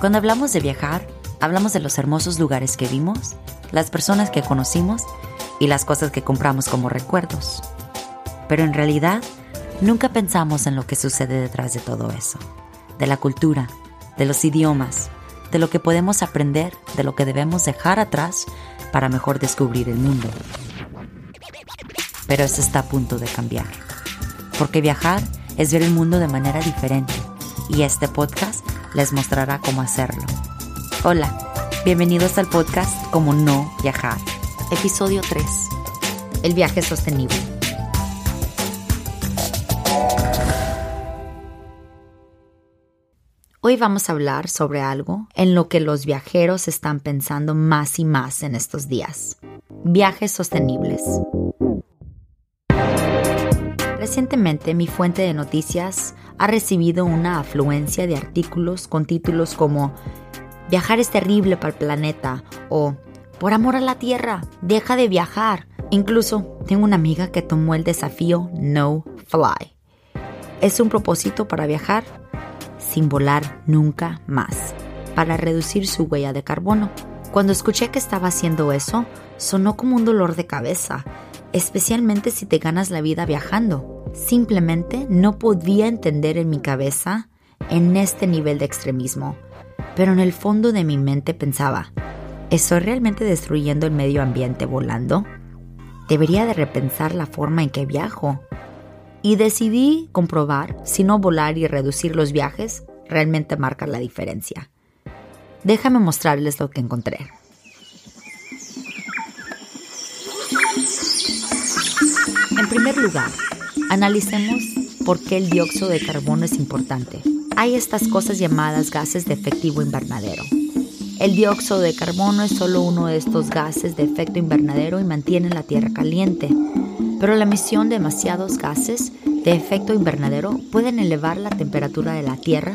Cuando hablamos de viajar, hablamos de los hermosos lugares que vimos, las personas que conocimos y las cosas que compramos como recuerdos. Pero en realidad, nunca pensamos en lo que sucede detrás de todo eso, de la cultura, de los idiomas, de lo que podemos aprender, de lo que debemos dejar atrás para mejor descubrir el mundo. Pero eso está a punto de cambiar, porque viajar es ver el mundo de manera diferente y este podcast les mostrará cómo hacerlo. Hola, bienvenidos al podcast Como no viajar, episodio 3, el viaje sostenible. Hoy vamos a hablar sobre algo en lo que los viajeros están pensando más y más en estos días. Viajes sostenibles. Recientemente mi fuente de noticias ha recibido una afluencia de artículos con títulos como Viajar es terrible para el planeta o Por amor a la Tierra, deja de viajar. Incluso tengo una amiga que tomó el desafío No Fly. Es un propósito para viajar sin volar nunca más, para reducir su huella de carbono. Cuando escuché que estaba haciendo eso, sonó como un dolor de cabeza especialmente si te ganas la vida viajando. Simplemente no podía entender en mi cabeza en este nivel de extremismo, pero en el fondo de mi mente pensaba, ¿estoy realmente destruyendo el medio ambiente volando? Debería de repensar la forma en que viajo. Y decidí comprobar si no volar y reducir los viajes realmente marca la diferencia. Déjame mostrarles lo que encontré. En primer lugar, analicemos por qué el dióxido de carbono es importante. Hay estas cosas llamadas gases de efectivo invernadero. El dióxido de carbono es solo uno de estos gases de efecto invernadero y mantiene la Tierra caliente. Pero la emisión de demasiados gases de efecto invernadero pueden elevar la temperatura de la Tierra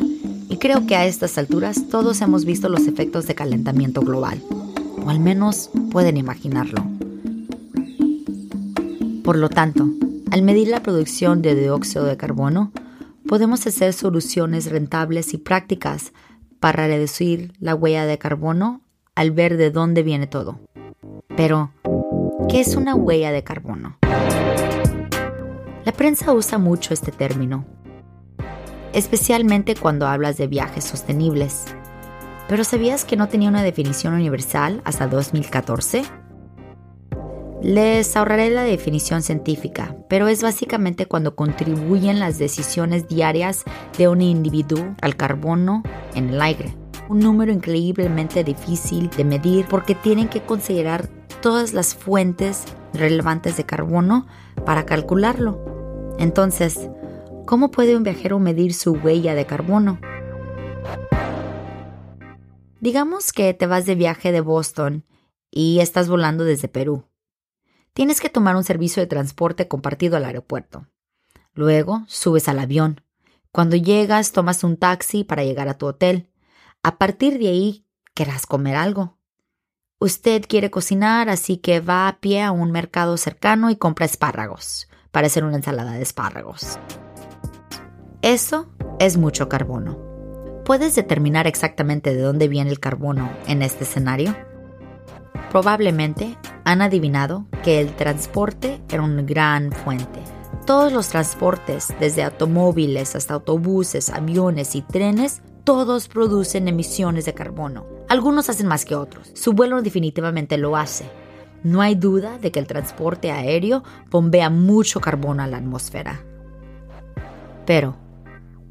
y creo que a estas alturas todos hemos visto los efectos de calentamiento global, o al menos pueden imaginarlo. Por lo tanto, al medir la producción de dióxido de carbono, podemos hacer soluciones rentables y prácticas para reducir la huella de carbono al ver de dónde viene todo. Pero, ¿qué es una huella de carbono? La prensa usa mucho este término, especialmente cuando hablas de viajes sostenibles. Pero ¿sabías que no tenía una definición universal hasta 2014? Les ahorraré la definición científica, pero es básicamente cuando contribuyen las decisiones diarias de un individuo al carbono en el aire. Un número increíblemente difícil de medir porque tienen que considerar todas las fuentes relevantes de carbono para calcularlo. Entonces, ¿cómo puede un viajero medir su huella de carbono? Digamos que te vas de viaje de Boston y estás volando desde Perú tienes que tomar un servicio de transporte compartido al aeropuerto. Luego subes al avión. Cuando llegas, tomas un taxi para llegar a tu hotel. A partir de ahí, querrás comer algo. Usted quiere cocinar, así que va a pie a un mercado cercano y compra espárragos para hacer una ensalada de espárragos. Eso es mucho carbono. ¿Puedes determinar exactamente de dónde viene el carbono en este escenario? Probablemente han adivinado que el transporte era una gran fuente. Todos los transportes, desde automóviles hasta autobuses, aviones y trenes, todos producen emisiones de carbono. Algunos hacen más que otros. Su vuelo definitivamente lo hace. No hay duda de que el transporte aéreo bombea mucho carbono a la atmósfera. Pero,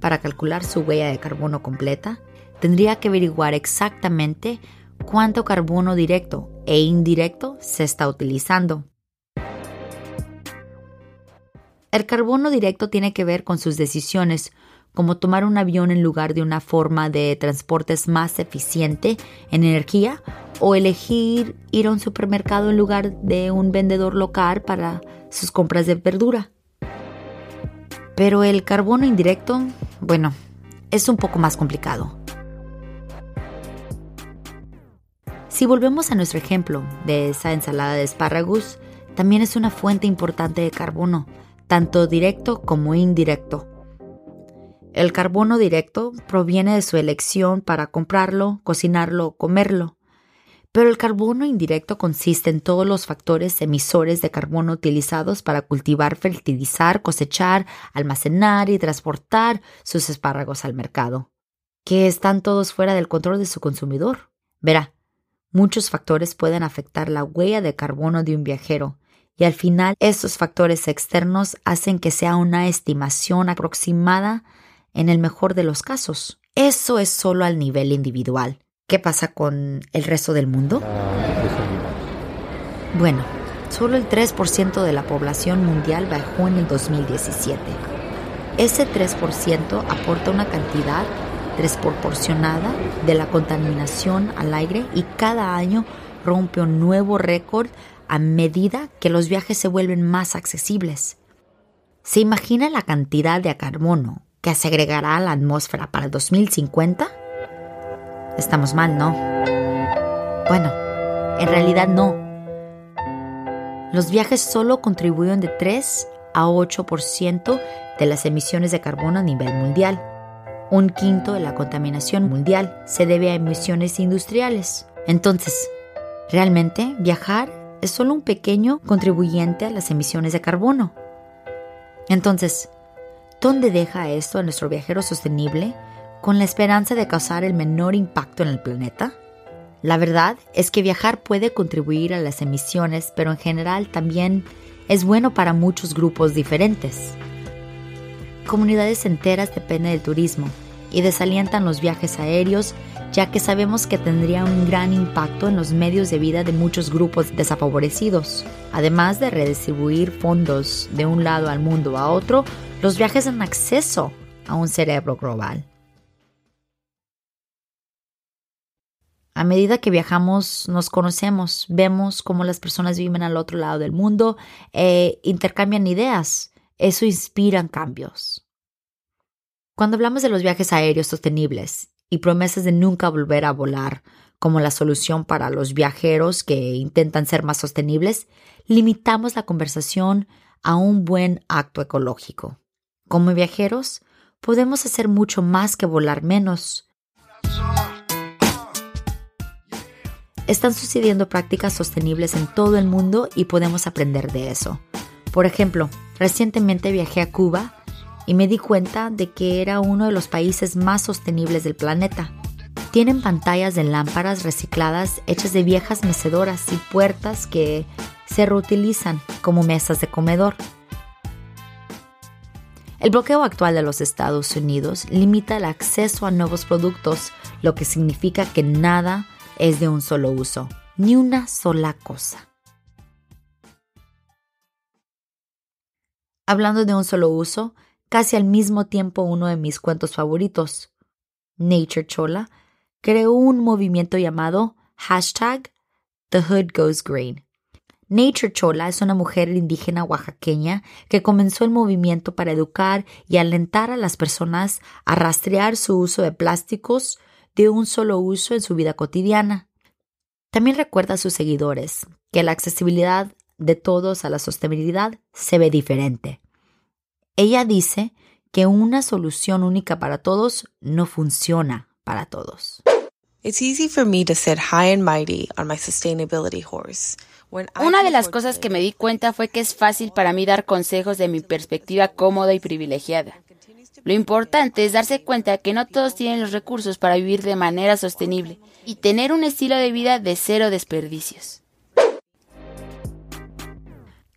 para calcular su huella de carbono completa, tendría que averiguar exactamente cuánto carbono directo e indirecto se está utilizando. El carbono directo tiene que ver con sus decisiones, como tomar un avión en lugar de una forma de transportes más eficiente en energía o elegir ir a un supermercado en lugar de un vendedor local para sus compras de verdura. Pero el carbono indirecto, bueno, es un poco más complicado. Si volvemos a nuestro ejemplo de esa ensalada de espárragos, también es una fuente importante de carbono, tanto directo como indirecto. El carbono directo proviene de su elección para comprarlo, cocinarlo o comerlo. Pero el carbono indirecto consiste en todos los factores emisores de carbono utilizados para cultivar, fertilizar, cosechar, almacenar y transportar sus espárragos al mercado, que están todos fuera del control de su consumidor. Verá, muchos factores pueden afectar la huella de carbono de un viajero, y al final estos factores externos hacen que sea una estimación aproximada en el mejor de los casos. Eso es solo al nivel individual. ¿Qué pasa con el resto del mundo? Bueno, solo el 3% de la población mundial bajó en el 2017. Ese 3% aporta una cantidad desproporcionada de la contaminación al aire y cada año rompe un nuevo récord a medida que los viajes se vuelven más accesibles. ¿Se imagina la cantidad de carbono que se agregará a la atmósfera para el 2050? Estamos mal, ¿no? Bueno, en realidad no. Los viajes solo contribuyen de 3 a 8% de las emisiones de carbono a nivel mundial. Un quinto de la contaminación mundial se debe a emisiones industriales. Entonces, realmente viajar es solo un pequeño contribuyente a las emisiones de carbono. Entonces, ¿dónde deja esto a nuestro viajero sostenible con la esperanza de causar el menor impacto en el planeta? La verdad es que viajar puede contribuir a las emisiones, pero en general también es bueno para muchos grupos diferentes. Comunidades enteras dependen del turismo y desalientan los viajes aéreos, ya que sabemos que tendría un gran impacto en los medios de vida de muchos grupos desafavorecidos. Además de redistribuir fondos de un lado al mundo a otro, los viajes dan acceso a un cerebro global. A medida que viajamos, nos conocemos, vemos cómo las personas viven al otro lado del mundo e intercambian ideas. Eso inspira cambios. Cuando hablamos de los viajes aéreos sostenibles y promesas de nunca volver a volar como la solución para los viajeros que intentan ser más sostenibles, limitamos la conversación a un buen acto ecológico. Como viajeros, podemos hacer mucho más que volar menos. Están sucediendo prácticas sostenibles en todo el mundo y podemos aprender de eso. Por ejemplo, recientemente viajé a Cuba y me di cuenta de que era uno de los países más sostenibles del planeta. Tienen pantallas de lámparas recicladas hechas de viejas mecedoras y puertas que se reutilizan como mesas de comedor. El bloqueo actual de los Estados Unidos limita el acceso a nuevos productos, lo que significa que nada es de un solo uso, ni una sola cosa. Hablando de un solo uso, casi al mismo tiempo uno de mis cuentos favoritos, Nature Chola, creó un movimiento llamado hashtag The Hood Goes Green. Nature Chola es una mujer indígena oaxaqueña que comenzó el movimiento para educar y alentar a las personas a rastrear su uso de plásticos de un solo uso en su vida cotidiana. También recuerda a sus seguidores que la accesibilidad de todos a la sostenibilidad se ve diferente. Ella dice que una solución única para todos no funciona para todos. Una de las cosas que me di cuenta fue que es fácil para mí dar consejos de mi perspectiva cómoda y privilegiada. Lo importante es darse cuenta que no todos tienen los recursos para vivir de manera sostenible y tener un estilo de vida de cero desperdicios.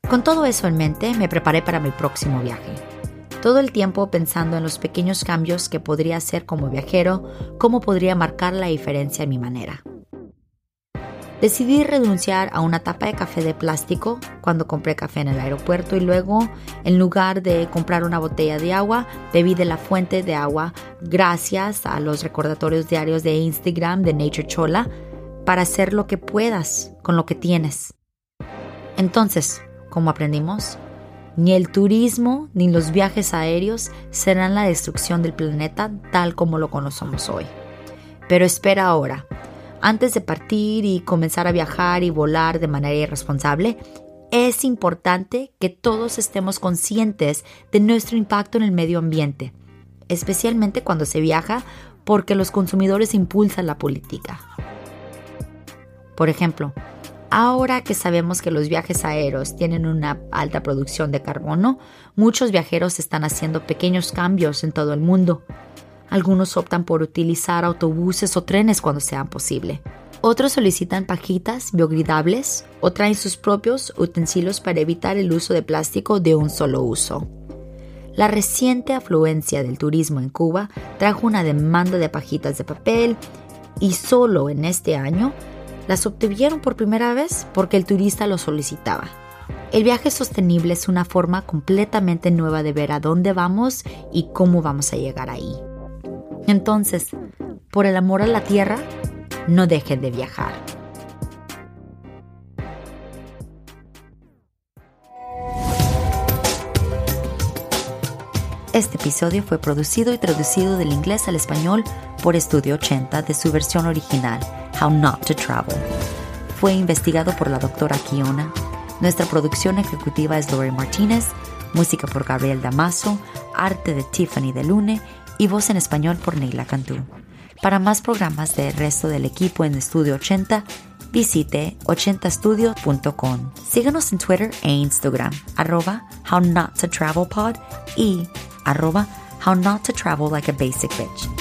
Con todo eso en mente, me preparé para mi próximo viaje. Todo el tiempo pensando en los pequeños cambios que podría hacer como viajero, cómo podría marcar la diferencia en mi manera. Decidí renunciar a una tapa de café de plástico cuando compré café en el aeropuerto y luego, en lugar de comprar una botella de agua, bebí de la fuente de agua gracias a los recordatorios diarios de Instagram de Nature Chola para hacer lo que puedas con lo que tienes. Entonces, como aprendimos, ni el turismo ni los viajes aéreos serán la destrucción del planeta tal como lo conocemos hoy. Pero espera ahora antes de partir y comenzar a viajar y volar de manera irresponsable, es importante que todos estemos conscientes de nuestro impacto en el medio ambiente. especialmente cuando se viaja porque los consumidores impulsan la política. Por ejemplo, ahora que sabemos que los viajes aéreos tienen una alta producción de carbono, muchos viajeros están haciendo pequeños cambios en todo el mundo. Algunos optan por utilizar autobuses o trenes cuando sea posible. Otros solicitan pajitas biodegradables o traen sus propios utensilios para evitar el uso de plástico de un solo uso. La reciente afluencia del turismo en Cuba trajo una demanda de pajitas de papel y solo en este año las obtuvieron por primera vez porque el turista lo solicitaba. El viaje sostenible es una forma completamente nueva de ver a dónde vamos y cómo vamos a llegar ahí. Entonces, por el amor a la tierra, no dejen de viajar. Este episodio fue producido y traducido del inglés al español por Estudio 80 de su versión original, How Not to Travel. Fue investigado por la doctora Kiona. Nuestra producción ejecutiva es Lori Martínez, música por Gabriel Damaso, arte de Tiffany de Lune y voz en español por Neila Cantú. Para más programas del resto del equipo en Estudio 80, visite 80studio.com. Síganos en Twitter e Instagram, arroba How Not to Travel Pod y arroba How Not to Travel Like a Basic Bitch.